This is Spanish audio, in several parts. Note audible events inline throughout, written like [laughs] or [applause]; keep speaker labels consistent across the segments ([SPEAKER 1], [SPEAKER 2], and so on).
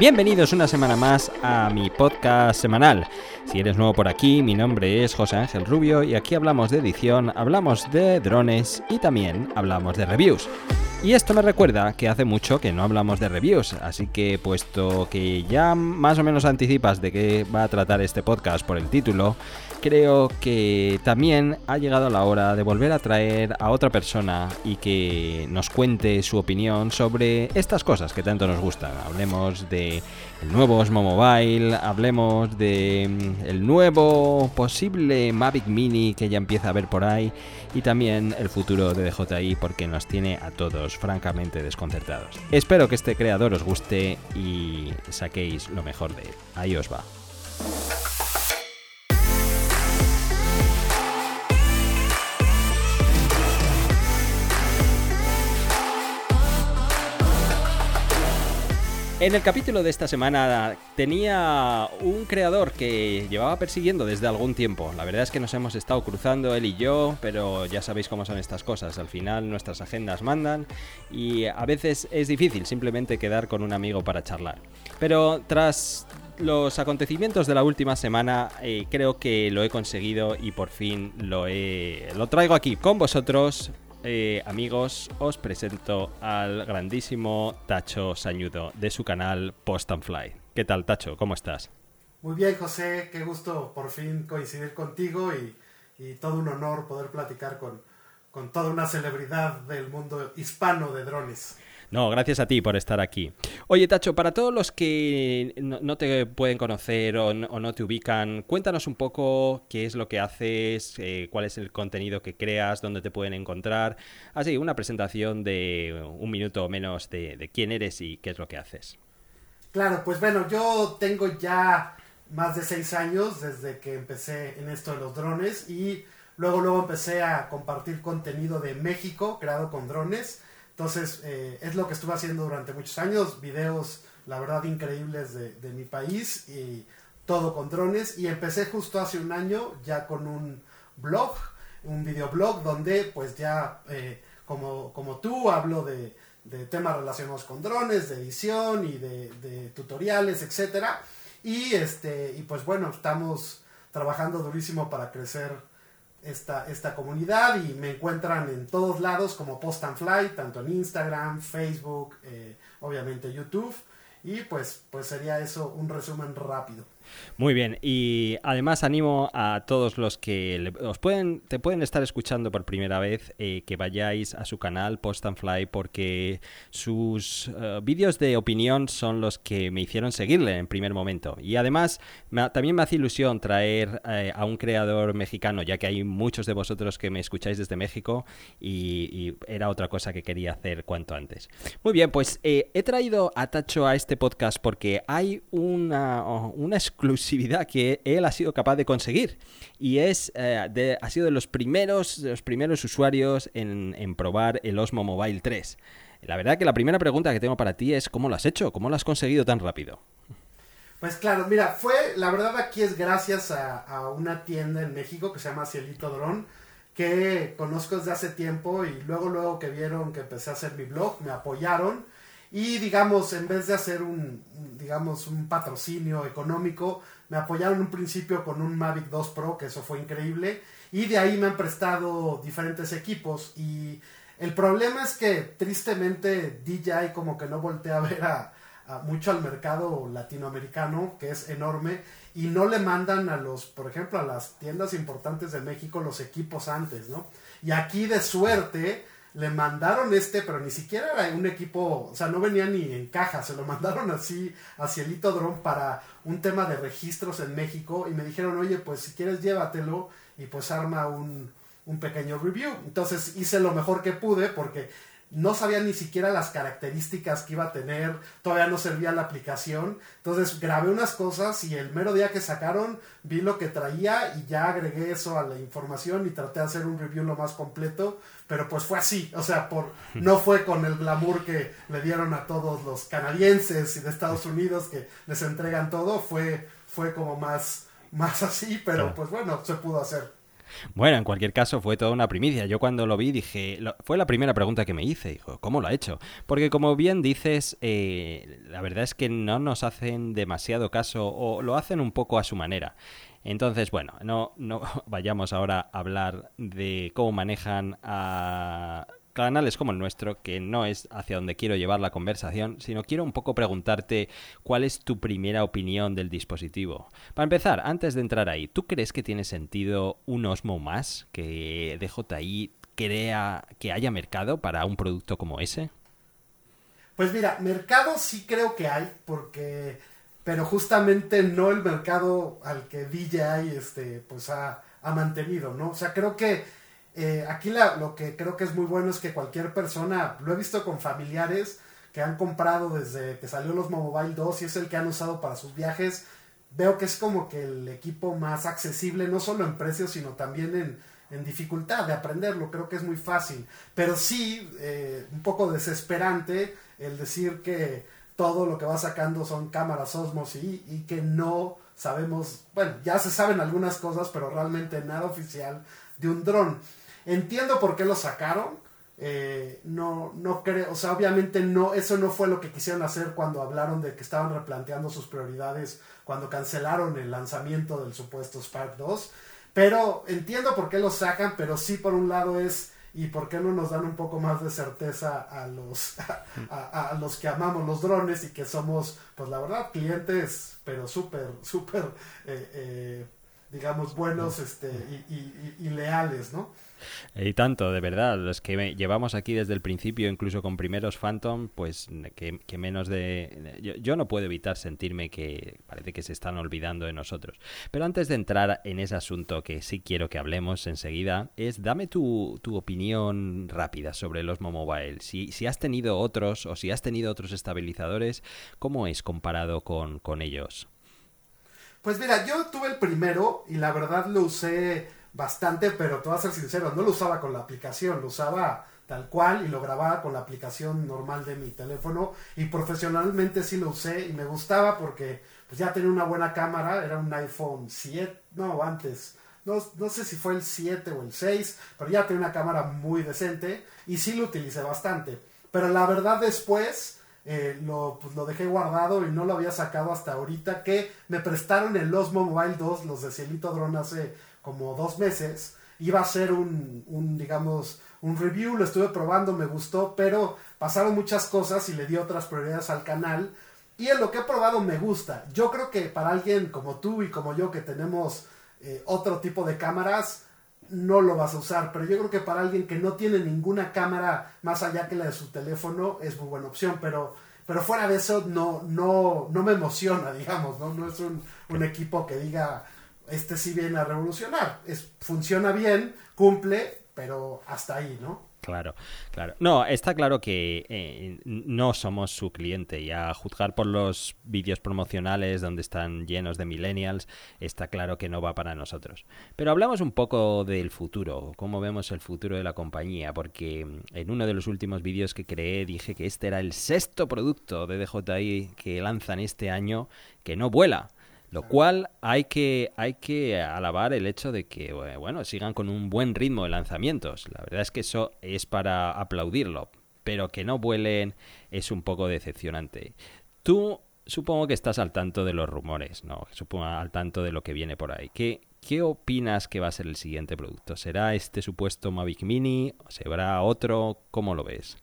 [SPEAKER 1] Bienvenidos una semana más a mi podcast semanal. Si eres nuevo por aquí, mi nombre es José Ángel Rubio y aquí hablamos de edición, hablamos de drones y también hablamos de reviews. Y esto me recuerda que hace mucho que no hablamos de reviews, así que puesto que ya más o menos anticipas de qué va a tratar este podcast por el título, creo que también ha llegado la hora de volver a traer a otra persona y que nos cuente su opinión sobre estas cosas que tanto nos gustan. Hablemos de el nuevo Osmo Mobile, hablemos de mm, el nuevo posible Mavic Mini que ya empieza a ver por ahí y también el futuro de DJI porque nos tiene a todos francamente desconcertados. Espero que este creador os guste y saquéis lo mejor de él. Ahí os va. En el capítulo de esta semana tenía un creador que llevaba persiguiendo desde algún tiempo. La verdad es que nos hemos estado cruzando él y yo, pero ya sabéis cómo son estas cosas. Al final nuestras agendas mandan y a veces es difícil simplemente quedar con un amigo para charlar. Pero tras los acontecimientos de la última semana eh, creo que lo he conseguido y por fin lo he lo traigo aquí con vosotros eh, amigos, os presento al grandísimo Tacho Sañudo de su canal Post and Fly. ¿Qué tal, Tacho? ¿Cómo estás?
[SPEAKER 2] Muy bien, José. Qué gusto por fin coincidir contigo y, todo un honor poder platicar con, con toda una celebridad del mundo hispano de drones.
[SPEAKER 1] No, gracias a ti por estar aquí. Oye, Tacho, para todos los que no, te pueden conocer o no, te ubican, cuéntanos un poco qué es lo que haces, eh, cuál es el contenido que creas, dónde te pueden encontrar. Así, una presentación de un minuto o menos de, quién eres y qué es lo que haces.
[SPEAKER 2] Claro, pues bueno, yo tengo ya más de seis años desde que empecé en esto de los drones y luego luego empecé a compartir contenido de México creado con drones entonces, eh, es lo que estuve haciendo durante muchos años, videos, la verdad, increíbles de, mi país y todo con drones. Y empecé justo hace un año ya con un blog, un videoblog, donde pues ya, eh, como, como tú, hablo de, temas relacionados con drones, de edición y de, tutoriales, etcétera. Y este, y pues bueno, estamos trabajando durísimo para crecer esta, esta comunidad y me encuentran en todos lados como Post and Fly, tanto en Instagram, Facebook, eh, obviamente YouTube. Y pues, pues sería eso un resumen rápido.
[SPEAKER 1] Muy bien, y además animo a todos los que os pueden, te pueden estar escuchando por primera vez eh, que vayáis a su canal Post and Fly porque sus eh, vídeos de opinión son los que me hicieron seguirle en primer momento. Y además también me hace ilusión traer eh, a un creador mexicano, ya que hay muchos de vosotros que me escucháis desde México y, era otra cosa que quería hacer cuanto antes. Muy bien, pues he traído a Tacho a este podcast porque hay una, una exclusividad que él ha sido capaz de conseguir y es eh, ha sido de los primeros, los primeros usuarios en, en probar el Osmo Mobile 3. La verdad que la primera pregunta que tengo para ti es ¿cómo lo has hecho? ¿Cómo lo has conseguido tan rápido?
[SPEAKER 2] Pues claro, mira, fue, la verdad aquí es gracias a, a, una tienda en México que se llama Cielito Dron, que conozco desde hace tiempo y luego, luego que vieron que empecé a hacer mi blog, me apoyaron y digamos, en vez de hacer un, digamos, un patrocinio económico, me apoyaron un principio con un Mavic 2 Pro, que eso fue increíble, y de ahí me han prestado diferentes equipos. Y el problema es que tristemente DJI como que no voltea a ver a, mucho al mercado latinoamericano, que es enorme, y no le mandan a los, por ejemplo, a las tiendas importantes de México los equipos antes, ¿no? Y aquí de suerte le mandaron este, pero ni siquiera era un equipo, o sea, no venía ni en caja, se lo mandaron así a Cielito Drone para un tema de registros en México y me dijeron, oye, pues si quieres llévatelo y pues arma un, un pequeño review. Entonces hice lo mejor que pude porque no sabía ni siquiera las características que iba a tener, todavía no servía la aplicación. Entonces grabé unas cosas y el mero día que sacaron vi lo que traía y ya agregué eso a la información y traté de hacer un review lo más completo, pero pues fue así, o sea, por no fue con el glamour que le dieron a todos los canadienses y de Estados Unidos que les entregan todo, fue fue como más más así, pero pues bueno, se pudo hacer.
[SPEAKER 1] Bueno, en cualquier caso fue toda una primicia. Yo cuando lo vi dije, fue la primera pregunta que me hice, dijo, ¿cómo lo ha hecho? Porque como bien dices, eh, la verdad es que no nos hacen demasiado caso o lo hacen un poco a su manera. Entonces, bueno, no, no [laughs] vayamos ahora a hablar de cómo manejan a canales como el nuestro, que no es hacia donde quiero llevar la conversación, sino quiero un poco preguntarte cuál es tu primera opinión del dispositivo. Para empezar, antes de entrar ahí, ¿tú crees que tiene sentido un Osmo más que DJI crea que haya mercado para un producto como ese?
[SPEAKER 2] Pues mira, mercado sí creo que hay, porque pero justamente no el mercado al que DJI este, pues ha, ha mantenido, ¿no? O sea, creo que eh, aquí lo que creo que es muy bueno es que cualquier persona, lo he visto con familiares que han comprado desde que salió los Mobile 2 y es el que han usado para sus viajes, veo que es como que el equipo más accesible, no solo en precio, sino también en, dificultad de aprenderlo, creo que es muy fácil, pero sí eh, un poco desesperante el decir que todo lo que va sacando son cámaras Osmos y, y que no sabemos, bueno, ya se saben algunas cosas, pero realmente nada oficial de un dron. Entiendo por qué lo sacaron. Eh, no, no creo, o sea, obviamente no, eso no fue lo que quisieron hacer cuando hablaron de que estaban replanteando sus prioridades cuando cancelaron el lanzamiento del supuesto Spark 2. Pero entiendo por qué lo sacan, pero sí por un lado es y por qué no nos dan un poco más de certeza a los [laughs] a, los que amamos los drones y que somos pues la verdad clientes pero súper súper eh, eh, digamos buenos este y, y leales no
[SPEAKER 1] y tanto, de verdad, los que llevamos aquí desde el principio, incluso con primeros Phantom, pues que, menos de... Yo, no puedo evitar sentirme que parece que se están olvidando de nosotros. Pero antes de entrar en ese asunto que sí quiero que hablemos enseguida, es dame tu, tu opinión rápida sobre los Mobile. Si, si has tenido otros o si has tenido otros estabilizadores, ¿cómo es comparado con, con ellos?
[SPEAKER 2] Pues mira, yo tuve el primero y la verdad lo usé bastante, pero te voy a ser sincero, no lo usaba con la aplicación, lo usaba tal cual y lo grababa con la aplicación normal de mi teléfono y profesionalmente sí lo usé y me gustaba porque pues ya tenía una buena cámara, era un iPhone 7, no, antes, no, no sé si fue el 7 o el 6, pero ya tenía una cámara muy decente y sí lo utilicé bastante. Pero la verdad después eh, lo, pues, lo dejé guardado y no lo había sacado hasta ahorita que me prestaron el Osmo Mobile 2, los de Cielito Drone hace como dos meses. Iba a ser un, un, digamos, un review, lo estuve probando, me gustó, pero pasaron muchas cosas y le di otras prioridades al canal. Y en lo que he probado me gusta. Yo creo que para alguien como tú y como yo que tenemos eh, otro tipo de cámaras, no lo vas a usar. Pero yo creo que para alguien que no tiene ninguna cámara más allá que la de su teléfono, es muy buena opción. Pero, pero fuera de eso, no, no, no me emociona, [laughs] digamos, ¿no? No es un, un equipo que diga, este sí viene a revolucionar. Es, funciona bien, cumple, pero hasta ahí, ¿no?
[SPEAKER 1] Claro, claro. No, está claro que eh, no somos su cliente y a juzgar por los vídeos promocionales donde están llenos de millennials, está claro que no va para nosotros. Pero hablamos un poco del futuro, cómo vemos el futuro de la compañía, porque en uno de los últimos vídeos que creé dije que este era el sexto producto de DJI que lanzan este año que no vuela. Lo cual hay que, hay que alabar el hecho de que, eh, bueno, sigan con un buen ritmo de lanzamientos. La verdad es que eso es para aplaudirlo. Pero que no vuelen es un poco decepcionante. Tú supongo que estás al tanto de los rumores, ¿no? Supongo al tanto de lo que viene por ahí. ¿Qué, ¿Qué opinas que va a ser el siguiente producto? ¿Será este supuesto Mavic Mini? ¿Será otro? ¿Cómo lo ves?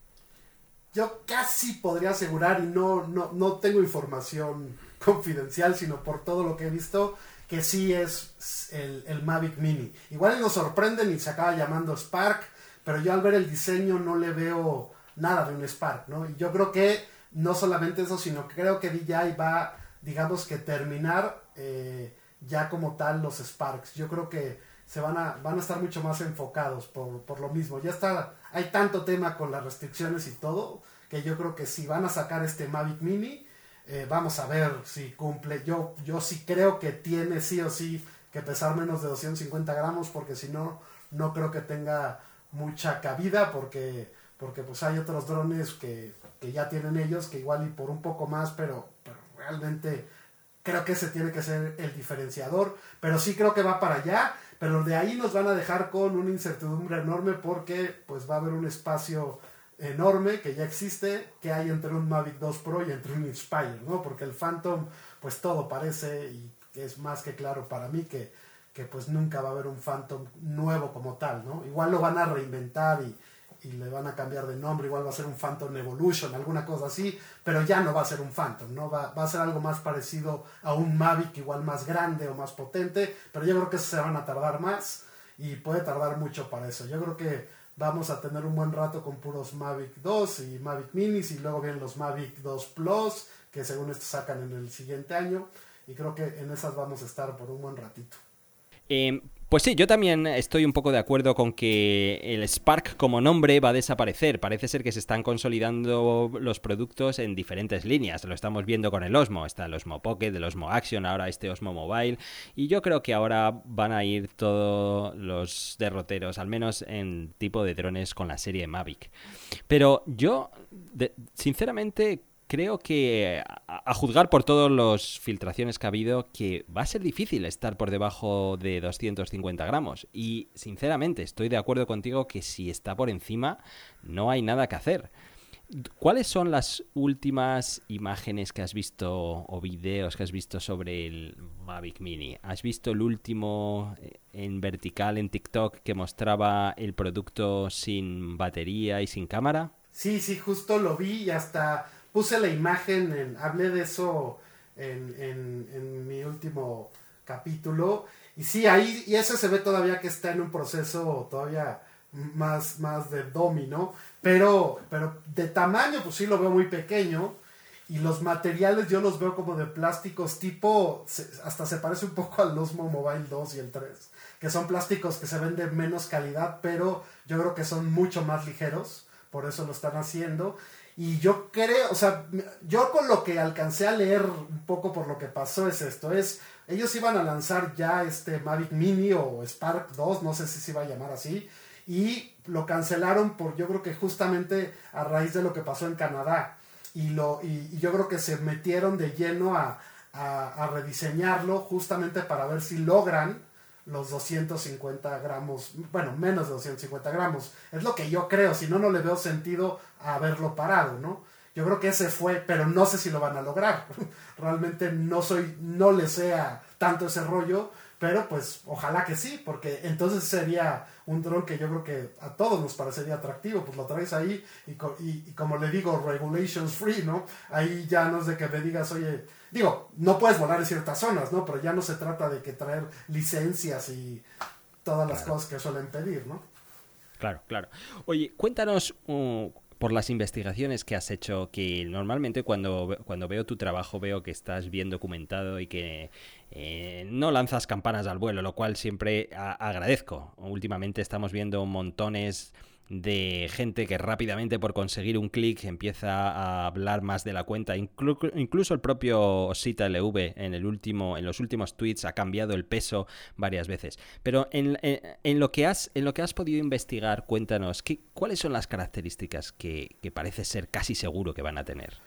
[SPEAKER 2] Yo casi podría asegurar, y no, no, no tengo información [laughs] confidencial, sino por todo lo que he visto, que sí es el, Mavic Mini. Igual nos sorprenden y se acaba llamando Spark, pero yo al ver el diseño no le veo nada de un Spark, ¿no? Y yo creo que no solamente eso, sino que creo que DJI va, digamos que terminar eh, ya como tal los Sparks. Yo creo que se van a, van a estar mucho más enfocados por, por lo mismo. Ya está, hay tanto tema con las restricciones y todo, que yo creo que si van a sacar este Mavic Mini, eh, vamos a ver si cumple. Yo, yo sí creo que tiene sí o sí que pesar menos de 250 gramos porque si no, no creo que tenga mucha cabida porque, porque pues hay otros drones que, que ya tienen ellos que igual y por un poco más, pero, pero realmente creo que ese tiene que ser el diferenciador. Pero sí creo que va para allá. Pero de ahí nos van a dejar con una incertidumbre enorme porque pues va a haber un espacio enorme que ya existe que hay entre un Mavic 2 Pro y entre un Inspire, ¿no? Porque el Phantom pues todo parece y es más que claro para mí que, que pues nunca va a haber un Phantom nuevo como tal, ¿no? Igual lo van a reinventar y, y le van a cambiar de nombre, igual va a ser un Phantom Evolution, alguna cosa así, pero ya no va a ser un Phantom, ¿no? Va, va a ser algo más parecido a un Mavic, igual más grande o más potente, pero yo creo que se van a tardar más y puede tardar mucho para eso. Yo creo que vamos a tener un buen rato con puros Mavic 2 y Mavic Minis y luego vienen los Mavic 2 Plus, que según esto sacan en el siguiente año, y creo que en esas vamos a estar por un buen ratito.
[SPEAKER 1] Eh, pues sí, yo también estoy un poco de acuerdo con que el Spark como nombre va a desaparecer. Parece ser que se están consolidando los productos en diferentes líneas. Lo estamos viendo con el Osmo. Está el Osmo Pocket, el Osmo Action, ahora este Osmo Mobile. Y yo creo que ahora van a ir todos los derroteros, al menos en tipo de drones con la serie Mavic. Pero yo, sinceramente, creo que, a, juzgar por todas las filtraciones que ha habido, que va a ser difícil estar por debajo de 250 gramos. Y sinceramente, estoy de acuerdo contigo que si está por encima, no hay nada que hacer. ¿Cuáles son las últimas imágenes que has visto o videos que has visto sobre el Mavic Mini? ¿Has visto el último eh, en vertical en TikTok que mostraba el producto sin batería y sin cámara?
[SPEAKER 2] Sí, sí, justo lo vi y hasta puse la imagen, en, hablé de eso en, mi último capítulo. Y sí, ahí, y ese se ve todavía que está en un proceso todavía más, más de domino. Pero, pero de tamaño, pues sí lo veo muy pequeño. Y los materiales yo los veo como de plásticos tipo, hasta se parece un poco al Osmo Mobile 2 y el 3, que son plásticos que se ven de menos calidad, pero yo creo que son mucho más ligeros, por eso lo están haciendo. Y yo creo, o sea, yo con lo que alcancé a leer un poco por lo que pasó es esto, es, ellos iban a lanzar ya este Mavic Mini o Spark 2, no sé si se iba a llamar así, y lo cancelaron por, yo creo que justamente a raíz de lo que pasó en Canadá. Y, lo, y, yo creo que se metieron de lleno a, a rediseñarlo justamente para ver si logran los 250 gramos, bueno, menos de 250 gramos. Es lo que yo creo, si no, no le veo sentido haberlo parado, ¿no? Yo creo que ese fue, pero no sé si lo van a lograr. [laughs] Realmente no soy, no le sea tanto ese rollo, pero pues ojalá que sí, porque entonces sería un dron que yo creo que a todos nos parecería atractivo, pues lo traes ahí y, y, como le digo, regulations free, ¿no? Ahí ya no es de que me digas, oye, digo, no puedes volar en ciertas zonas, ¿no? Pero ya no se trata de que traer licencias y todas las cosas que suelen pedir, ¿no?
[SPEAKER 1] Claro, claro. Oye, cuéntanos uh, por las investigaciones que has hecho, que normalmente cuando, cuando veo tu trabajo veo que estás bien documentado y que eh, no lanzas campanas al vuelo, lo cual siempre agradezco. Últimamente estamos viendo montones de gente que rápidamente por conseguir un clic empieza a hablar más de la cuenta. incluso el propio Sita LV en, el último, en los últimos tweets ha cambiado el peso varias veces. Pero en, lo, que has, en lo que has podido investigar, cuéntanos, ¿qué, ¿cuáles son las características que, parece ser casi seguro que van a tener?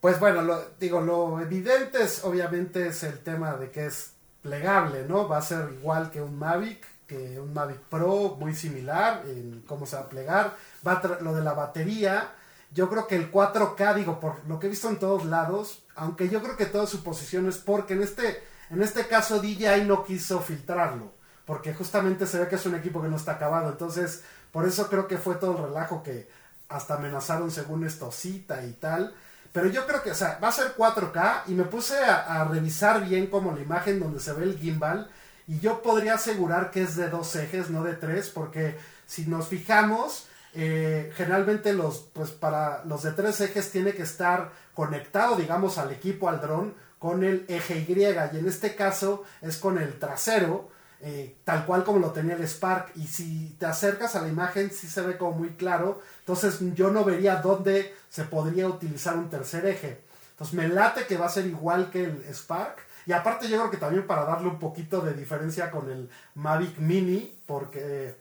[SPEAKER 2] Pues bueno, lo, digo, lo evidente es obviamente es el tema de que es plegable, ¿no? Va a ser igual que un Mavic que un Mavic Pro, muy similar en cómo se va a plegar. Va lo de la batería, yo creo que el 4K, digo, por lo que he visto en todos lados, aunque yo creo que toda su posición es porque en este, en este caso DJI no quiso filtrarlo, porque justamente se ve que es un equipo que no está acabado, entonces por eso creo que fue todo el relajo que hasta amenazaron según esto cita y tal. Pero yo creo que, o sea, va a ser 4K y me puse a, a revisar bien como la imagen donde se ve el gimbal y yo podría asegurar que es de dos ejes, no de tres, porque si nos fijamos, eh, generalmente los, pues para los de tres ejes tiene que estar conectado, digamos, al equipo, al dron, con el eje Y. Y en este caso es con el trasero, eh, tal cual como lo tenía el Spark. Y si te acercas a la imagen, sí se ve como muy claro. Entonces yo no vería dónde se podría utilizar un tercer eje. Entonces me late que va a ser igual que el Spark y aparte yo creo que también para darle un poquito de diferencia con el Mavic Mini, porque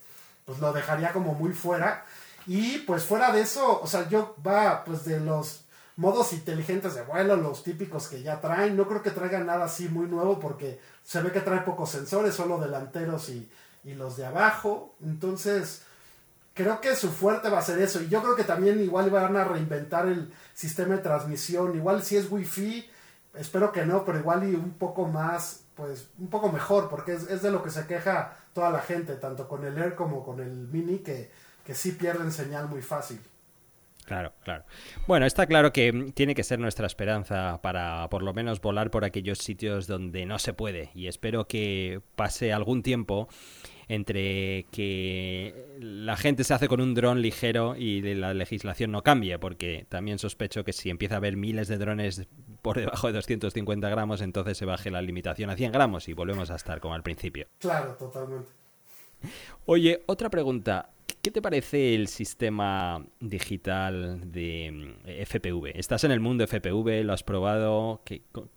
[SPEAKER 2] pues lo dejaría como muy fuera. Y pues fuera de eso, o sea, yo va pues de los modos inteligentes de vuelo, los típicos que ya traen. No creo que traigan nada así muy nuevo porque se ve que trae pocos sensores, solo delanteros y, y los de abajo. Entonces, creo que su fuerte va a ser eso. Y yo creo que también igual van a reinventar el sistema de transmisión. Igual si es wifi, espero que no, pero igual y un poco más, pues un poco mejor, porque es, de lo que se queja toda la gente, tanto con el Air como con el Mini, que, que sí pierden señal muy fácil.
[SPEAKER 1] Claro, claro. Bueno, está claro que tiene que ser nuestra esperanza para por lo menos volar por aquellos sitios donde no se puede y espero que pase algún tiempo entre que la gente se hace con un dron ligero y la legislación no cambie, porque también sospecho que si empieza a haber miles de drones por debajo de 250 gramos, entonces se baje la limitación a 100 gramos y volvemos a estar como al principio.
[SPEAKER 2] Claro, totalmente.
[SPEAKER 1] Oye, otra pregunta. ¿Qué te parece el sistema digital de mm, FPV? ¿Estás en el mundo FPV? ¿Lo has probado?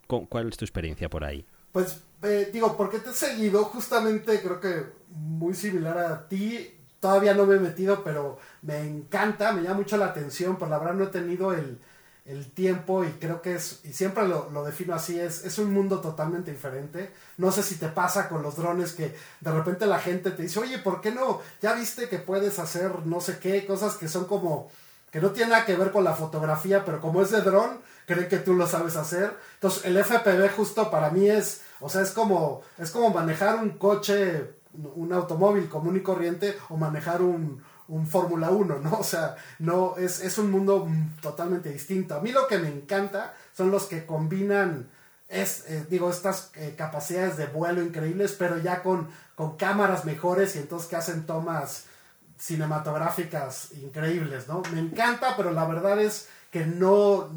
[SPEAKER 1] ¿Cuál es tu experiencia por ahí?
[SPEAKER 2] Pues eh, digo, porque te he seguido, justamente creo que muy similar a ti. Todavía no me he metido, pero me encanta, me llama mucho la atención, pero la verdad no he tenido el, el tiempo y creo que es, y siempre lo, lo, defino así, es, es un mundo totalmente diferente. No sé si te pasa con los drones que de repente la gente te dice, oye, ¿por qué no? Ya viste que puedes hacer no sé qué, cosas que son como, que no tienen nada que ver con la fotografía, pero como es de dron, creen que tú lo sabes hacer. Entonces el FPV justo para mí es, o sea, es como, es como manejar un coche, un automóvil común y corriente o manejar un, un Fórmula 1, ¿no? O sea, no, es, es un mundo totalmente distinto. A mí lo que me encanta son los que combinan, es, eh, digo, estas eh, capacidades de vuelo increíbles, pero ya con, con cámaras mejores y entonces que hacen tomas cinematográficas increíbles, ¿no? Me encanta, pero la verdad es que no,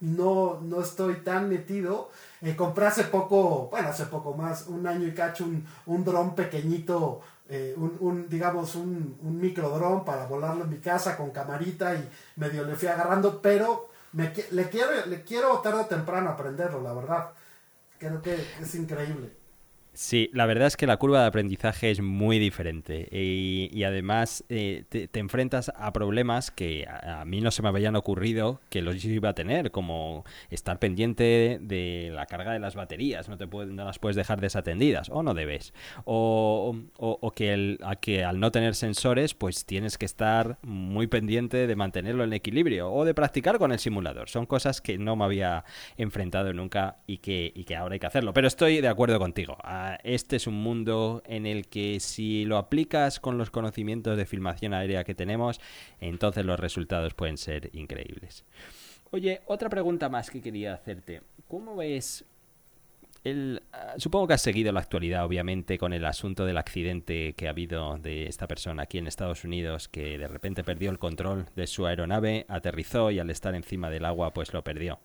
[SPEAKER 2] no, no estoy tan metido. Eh, compré hace poco, bueno, hace poco más, un año y cacho, un, un dron pequeñito, eh, un, un, digamos, un, un microdrón para volarlo en mi casa con camarita y medio le fui agarrando, pero me, le, quiero, le quiero tarde o temprano aprenderlo, la verdad. Creo que es increíble.
[SPEAKER 1] Sí, la verdad es que la curva de aprendizaje es muy diferente y, además eh, te, enfrentas a problemas que a, mí no se me habían ocurrido que los iba a tener, como estar pendiente de la carga de las baterías, no, te no las puedes dejar desatendidas o no debes, o, que, el, a que al no tener sensores pues tienes que estar muy pendiente de mantenerlo en equilibrio o de practicar con el simulador. Son cosas que no me había enfrentado nunca y que, y que ahora hay que hacerlo, pero estoy de acuerdo contigo este es un mundo en el que si lo aplicas con los conocimientos de filmación aérea que tenemos, entonces los resultados pueden ser increíbles. Oye, otra pregunta más que quería hacerte. ¿Cómo ves el, ah, supongo que has seguido la actualidad, obviamente, con el asunto del accidente que ha habido de esta persona aquí en Estados Unidos, que de repente perdió el control de su aeronave, aterrizó y al estar encima del agua, pues lo perdió.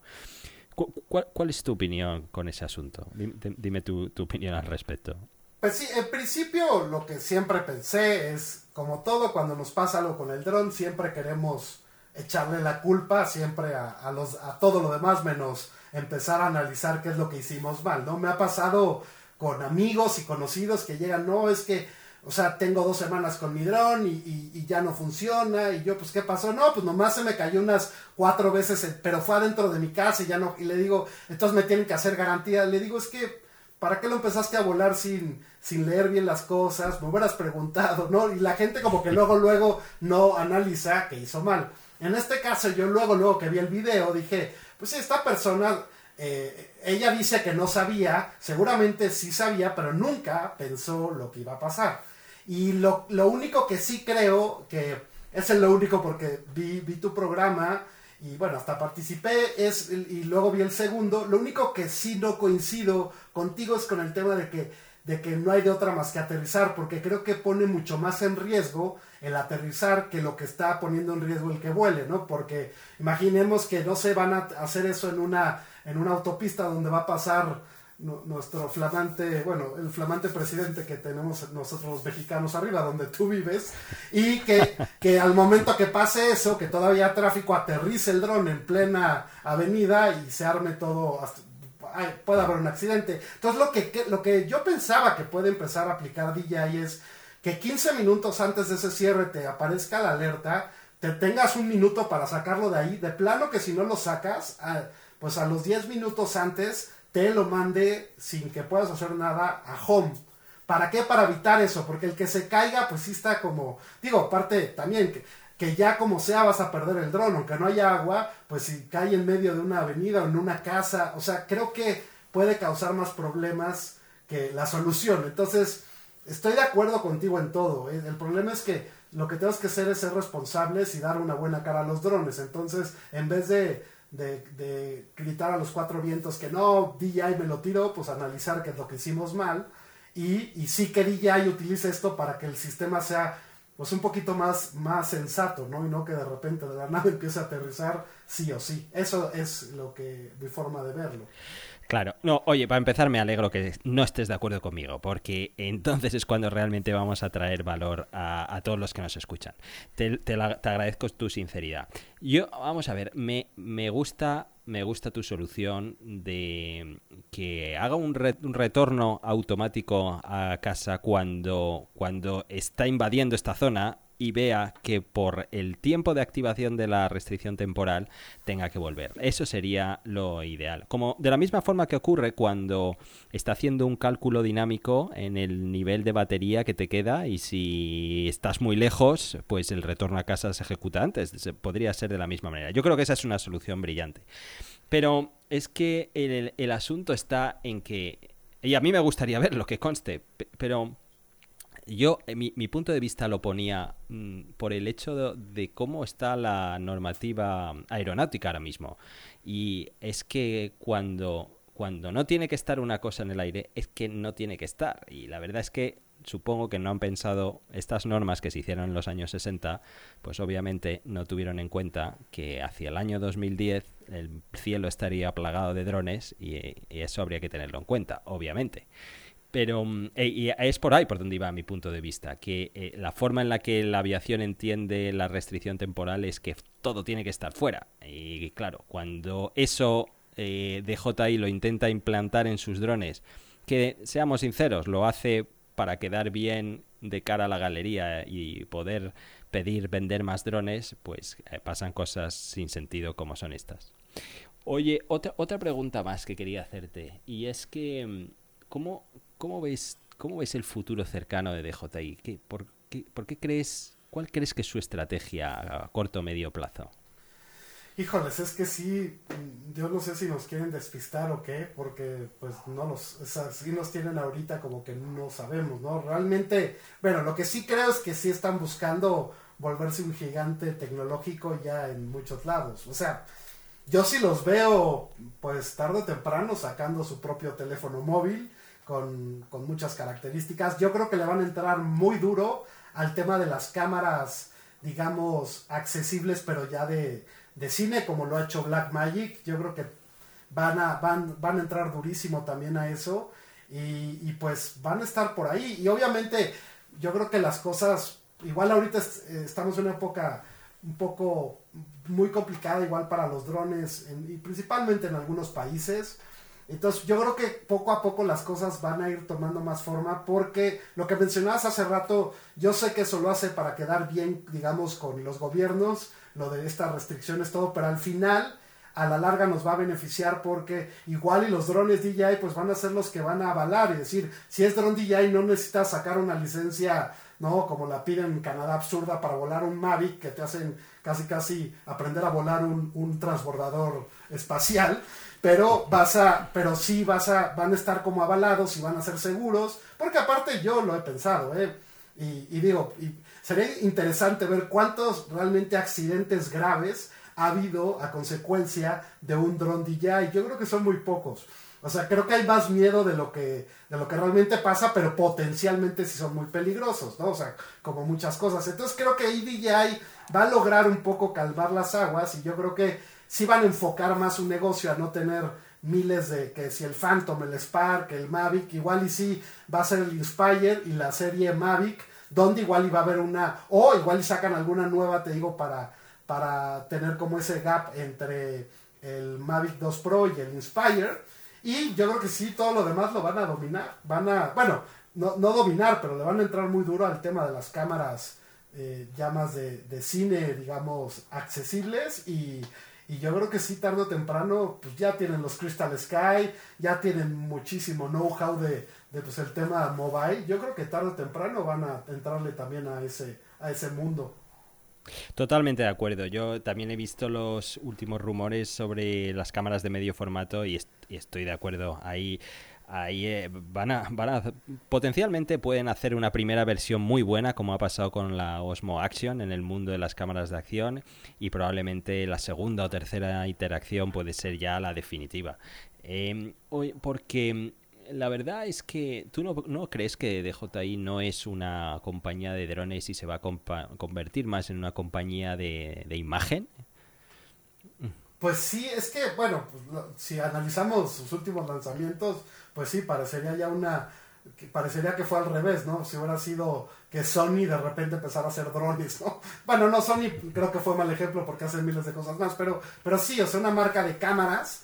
[SPEAKER 1] ¿Cuál, es tu opinión con ese asunto? Dime, tu, opinión al respecto.
[SPEAKER 2] Pues sí, en principio lo que siempre pensé es, como todo, cuando nos pasa algo con el dron, siempre queremos echarle la culpa siempre a, los, a todo lo demás, menos empezar a analizar qué es lo que hicimos mal, ¿no? Me ha pasado con amigos y conocidos que llegan, no, es que o sea, tengo dos semanas con mi dron y, ya no funciona. Y yo, pues, ¿qué pasó? No, pues nomás se me cayó unas cuatro veces, pero fue adentro de mi casa y ya no. Y le digo, entonces me tienen que hacer garantía. Le digo, es que, ¿para qué lo empezaste a volar sin, sin leer bien las cosas? Me hubieras preguntado, ¿no? Y la gente como que luego, luego no analiza que hizo mal. En este caso, yo luego, luego que vi el video, dije, pues sí, esta persona eh, ella dice que no sabía, seguramente sí sabía, pero nunca pensó lo que iba a pasar. Y lo, lo único que sí creo, que es lo único porque vi, vi tu programa y bueno, hasta participé es, y luego vi el segundo, lo único que sí no coincido contigo es con el tema de que, de que no hay de otra más que aterrizar, porque creo que pone mucho más en riesgo el aterrizar que lo que está poniendo en riesgo el que vuele, ¿no? Porque imaginemos que no se van a hacer eso en una, en una autopista donde va a pasar nuestro flamante, bueno, el flamante presidente que tenemos nosotros los mexicanos arriba, donde tú vives, y que, que al momento que pase eso, que todavía tráfico aterrice el dron en plena avenida y se arme todo, puede haber un accidente. Entonces lo que, lo que yo pensaba que puede empezar a aplicar DJI es que 15 minutos antes de ese cierre te aparezca la alerta, te tengas un minuto para sacarlo de ahí. De plano que si no lo sacas, pues a los 10 minutos antes te lo mande sin que puedas hacer nada a home. ¿Para qué? Para evitar eso, porque el que se caiga, pues sí está como, digo, aparte también que, ya como sea vas a perder el dron, aunque no haya agua, pues si cae en medio de una avenida o en una casa, o sea, creo que puede causar más problemas que la solución. Entonces, estoy de acuerdo contigo en todo. ¿eh? El problema es que lo que tenemos que hacer es ser responsables y dar una buena cara a los drones. Entonces, en vez de, de, gritar a los cuatro vientos que no, DJI me lo tiro, pues analizar qué es lo que hicimos mal. Y, y sí que DJI utilice esto para que el sistema sea pues un poquito más, más sensato, ¿no? Y no que de repente de la nave [laughs] empiece a aterrizar sí o sí. Eso es lo que mi forma de verlo.
[SPEAKER 1] Claro, no, oye, para empezar me alegro que no estés de acuerdo conmigo, porque entonces es cuando realmente vamos a traer valor a, todos los que nos escuchan. Te, agradezco tu sinceridad. Yo, vamos a ver, me, me gusta me gusta tu solución de que haga un, un, retorno automático a casa cuando, cuando está invadiendo esta zona y vea que por el tiempo de activación de la restricción temporal tenga que volver. Eso sería lo ideal. Como de la misma forma que ocurre cuando está haciendo un cálculo dinámico en el nivel de batería que te queda y si estás muy lejos, pues el retorno a casa se ejecuta antes. Podría ser de la misma manera. Yo creo que esa es una solución brillante. Pero es que el, asunto está en que y a mí me gustaría [laughs] ver lo que conste, pero yo, eh, mi, mi, punto de vista lo ponía mm, por el hecho de, cómo está la normativa aeronáutica ahora mismo. Y es que cuando, cuando no tiene que estar una cosa en el aire, es que no tiene que estar. Y la verdad es que supongo que no han pensado estas normas que se hicieron en los años 60, pues obviamente no tuvieron en cuenta que hacia el año 2010 el cielo estaría plagado de drones y, y eso habría que tenerlo en cuenta, obviamente. Pero mm, eh, y es por ahí por donde iba mi punto de vista, que eh, la forma en la que la aviación entiende la restricción temporal es que todo tiene que estar fuera. Y claro, cuando eso eh, DJI lo intenta implantar en sus drones, que seamos sinceros, lo hace para quedar bien de cara a la galería y poder pedir vender más drones, pues eh, pasan cosas sin sentido como son estas. Oye, otra, otra pregunta más que quería hacerte, y es que, mm, ¿cómo, ¿Cómo ves, cómo ves el futuro cercano de DJI? ¿Qué, por, qué, ¿Por qué crees, cuál crees que es su estrategia a corto o medio plazo?
[SPEAKER 2] Híjoles, es que sí, yo no sé si nos quieren despistar o qué, porque pues no los, o sea, sí nos tienen ahorita como que no sabemos, ¿no? Realmente, bueno, lo que sí creo es que sí están buscando volverse un gigante tecnológico ya en muchos lados. O sea, yo sí los veo, pues tarde o temprano sacando su propio teléfono móvil con, muchas características. Yo creo que le van a entrar muy duro al tema de las cámaras, digamos, accesibles, pero ya de, cine, como lo ha hecho Black Magic. Yo creo que van a, van, van a entrar durísimo también a eso. Y, pues van a estar por ahí. Y obviamente yo creo que las cosas, igual ahorita estamos en una época un poco muy complicada igual para los drones, y principalmente en algunos países. Entonces yo creo que poco a poco las cosas van a ir tomando más forma porque lo que mencionabas hace rato, yo sé que eso lo hace para quedar bien, digamos, con los gobiernos, lo de estas restricciones, todo, pero al final a la larga nos va a beneficiar porque igual y los drones DJI pues van a ser los que van a avalar y decir, si es drone DJI no necesitas sacar una licencia, no, como la piden en Canadá absurda para volar un Mavic que te hacen casi casi aprender a volar un, un transbordador espacial pero vas a, pero sí vas a, van a estar como avalados y van a ser seguros, porque aparte yo lo he pensado, ¿eh? y, digo, y sería interesante ver cuántos realmente accidentes graves ha habido a consecuencia de un dron DJI. Yo creo que son muy pocos. O sea, creo que hay más miedo de lo que, de lo que realmente pasa, pero potencialmente sí son muy peligrosos, ¿no? O sea, como muchas cosas. Entonces creo que ahí DJI va a lograr un poco calmar las aguas y yo creo que si van a enfocar más su negocio a no tener miles de que si el Phantom, el Spark, el Mavic, igual y sí va a ser el Inspire y la serie Mavic, donde igual iba a haber una, o igual y sacan alguna nueva, te digo, para, para tener como ese gap entre el Mavic 2 Pro y el Inspire. Y yo creo que sí, todo lo demás lo van a dominar. Van a, bueno, no, no dominar, pero le van a entrar muy duro al tema de las cámaras eh, llamas de, cine, digamos, accesibles y, yo creo que sí, tarde o temprano, pues ya tienen los Crystal Sky, ya tienen muchísimo know-how de pues, el tema mobile. Yo creo que tarde o temprano van a entrarle también a ese, a ese mundo.
[SPEAKER 1] Totalmente de acuerdo. Yo también he visto los últimos rumores sobre las cámaras de medio formato y, estoy de acuerdo. Ahí, ahí eh, van, a, van a, potencialmente pueden hacer una primera versión muy buena, como ha pasado con la Osmo Action en el mundo de las cámaras de acción, y probablemente la segunda o tercera interacción puede ser ya la definitiva. Eh, porque la verdad es que tú no, crees que DJI no es una compañía de drones y se va a convertir más en una compañía de, imagen.
[SPEAKER 2] Pues sí, es que, bueno, pues, si analizamos sus últimos lanzamientos, pues sí, parecería ya una, parecería que fue al revés, ¿no? Si hubiera sido que Sony de repente empezara a hacer drones, ¿no? [laughs] Bueno, no, Sony creo que fue mal ejemplo porque hace miles de cosas más, pero, pero sí, o sea, una marca de cámaras,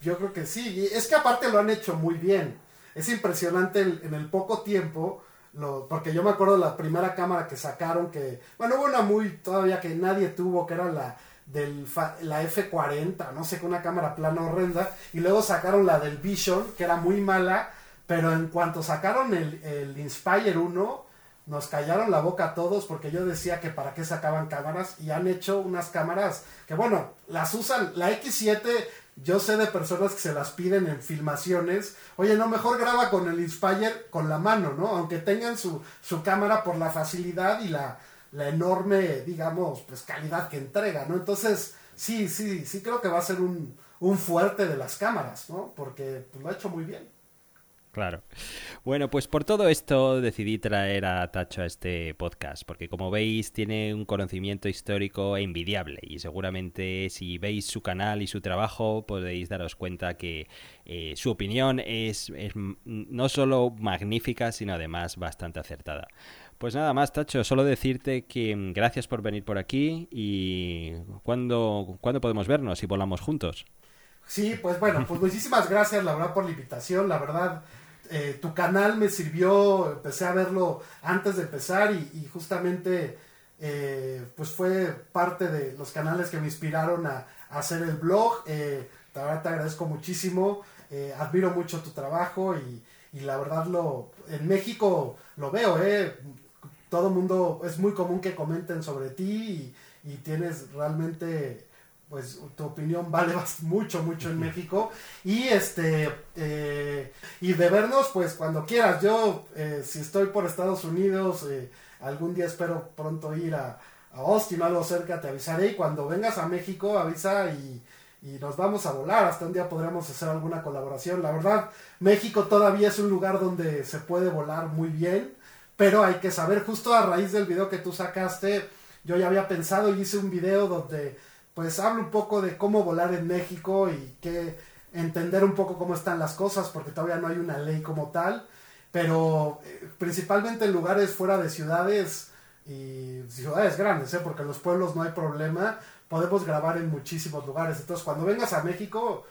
[SPEAKER 2] yo creo que sí. Y es que aparte lo han hecho muy bien es impresionante en el poco tiempo, lo, porque yo me acuerdo de la primera cámara que sacaron, que, bueno, hubo una muy todavía que nadie tuvo, que era la del la F40, no sé, con una cámara plana horrenda, y luego sacaron la del Vision, que era muy mala, pero en cuanto sacaron el, el Inspire 1, nos callaron la boca a todos porque yo decía que para qué sacaban cámaras y han hecho unas cámaras que bueno, las usan, la X7 yo sé de personas que se las piden en filmaciones. Oye, no, mejor graba con el Inspire con la mano, ¿no? Aunque tengan su, su cámara por la facilidad y la, la enorme, digamos, pues calidad que entrega, ¿no? Entonces, sí, sí, sí creo que va a ser un, un fuerte de las cámaras, ¿no? Porque pues, lo ha hecho muy bien.
[SPEAKER 1] Claro. Bueno, pues por todo esto decidí traer a Tacho a este podcast, porque como veis tiene un conocimiento histórico envidiable y seguramente si veis su canal y su trabajo podéis daros cuenta que eh, su opinión es, no solo magnífica, sino además bastante acertada. Pues nada más, Tacho, solo decirte que mm, gracias por venir por aquí y ¿cuándo, ¿cuándo podemos vernos y volamos juntos?
[SPEAKER 2] Sí, pues bueno, pues muchísimas gracias, la verdad, por la invitación. La verdad, eh, tu canal me sirvió, empecé a verlo antes de empezar y, justamente eh, pues fue parte de los canales que me inspiraron a, hacer el blog. Eh, te agradezco muchísimo, eh, admiro mucho tu trabajo y, la verdad lo en México lo veo, todo mundo es muy común que comenten sobre ti y tienes realmente pues tu opinión vale [laughs] mucho, mucho en México. Y este, eh, y de vernos, pues cuando quieras. Yo, eh, si estoy por Estados Unidos, eh, algún día espero pronto ir a, a Austin, algo cerca, te avisaré. Y cuando vengas a México, avisa y, y nos vamos a volar. Hasta un día podremos hacer alguna colaboración. La verdad, México todavía es un lugar donde se puede volar muy bien. Pero hay que saber, justo a raíz del video que tú sacaste, yo ya había pensado y hice un video donde pues hablo un poco de cómo volar en México y que entender un poco cómo están las cosas, porque todavía no hay una ley como tal, pero eh, principalmente en lugares fuera de ciudades y ciudades grandes, ¿eh? porque en los pueblos no hay problema, podemos grabar en muchísimos lugares. Entonces, cuando vengas a México,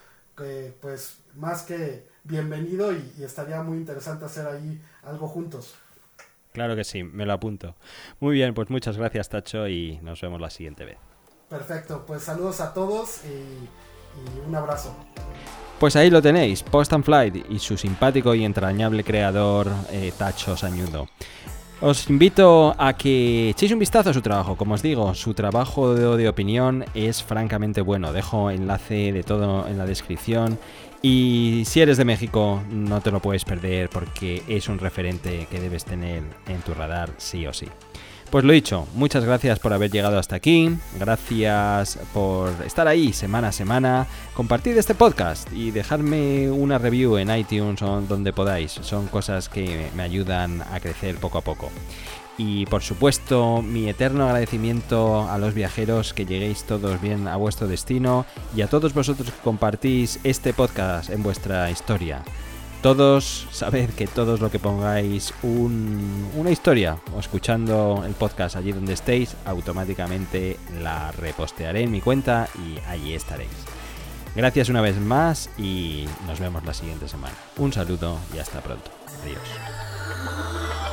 [SPEAKER 2] pues más que bienvenido y, y estaría muy interesante hacer ahí algo juntos.
[SPEAKER 1] Claro que sí, me lo apunto. Muy bien, pues muchas gracias Tacho y nos vemos la siguiente vez.
[SPEAKER 2] Perfecto, pues saludos a todos y, un abrazo.
[SPEAKER 1] Pues ahí lo tenéis, Post and Flight y su simpático y entrañable creador eh, Tacho Sañudo. Os invito a que echéis un vistazo a su trabajo. Como os digo, su trabajo de, de, opinión es francamente bueno. Dejo enlace de todo en la descripción. Y si eres de México, no te lo puedes perder porque es un referente que debes tener en tu radar sí o sí. Pues lo dicho, muchas gracias por haber llegado hasta aquí, gracias por estar ahí semana a semana, compartid este podcast y dejarme una review en iTunes o donde podáis, son cosas que me ayudan a crecer poco a poco. Y por supuesto, mi eterno agradecimiento a los viajeros que lleguéis todos bien a vuestro destino y a todos vosotros que compartís este podcast en vuestra historia. Todos, sabed que todos lo que pongáis una historia o escuchando el podcast allí donde estéis, automáticamente la repostearé en mi cuenta y allí estaréis. Gracias una vez más y nos vemos la siguiente semana. Un saludo y hasta pronto. Adiós.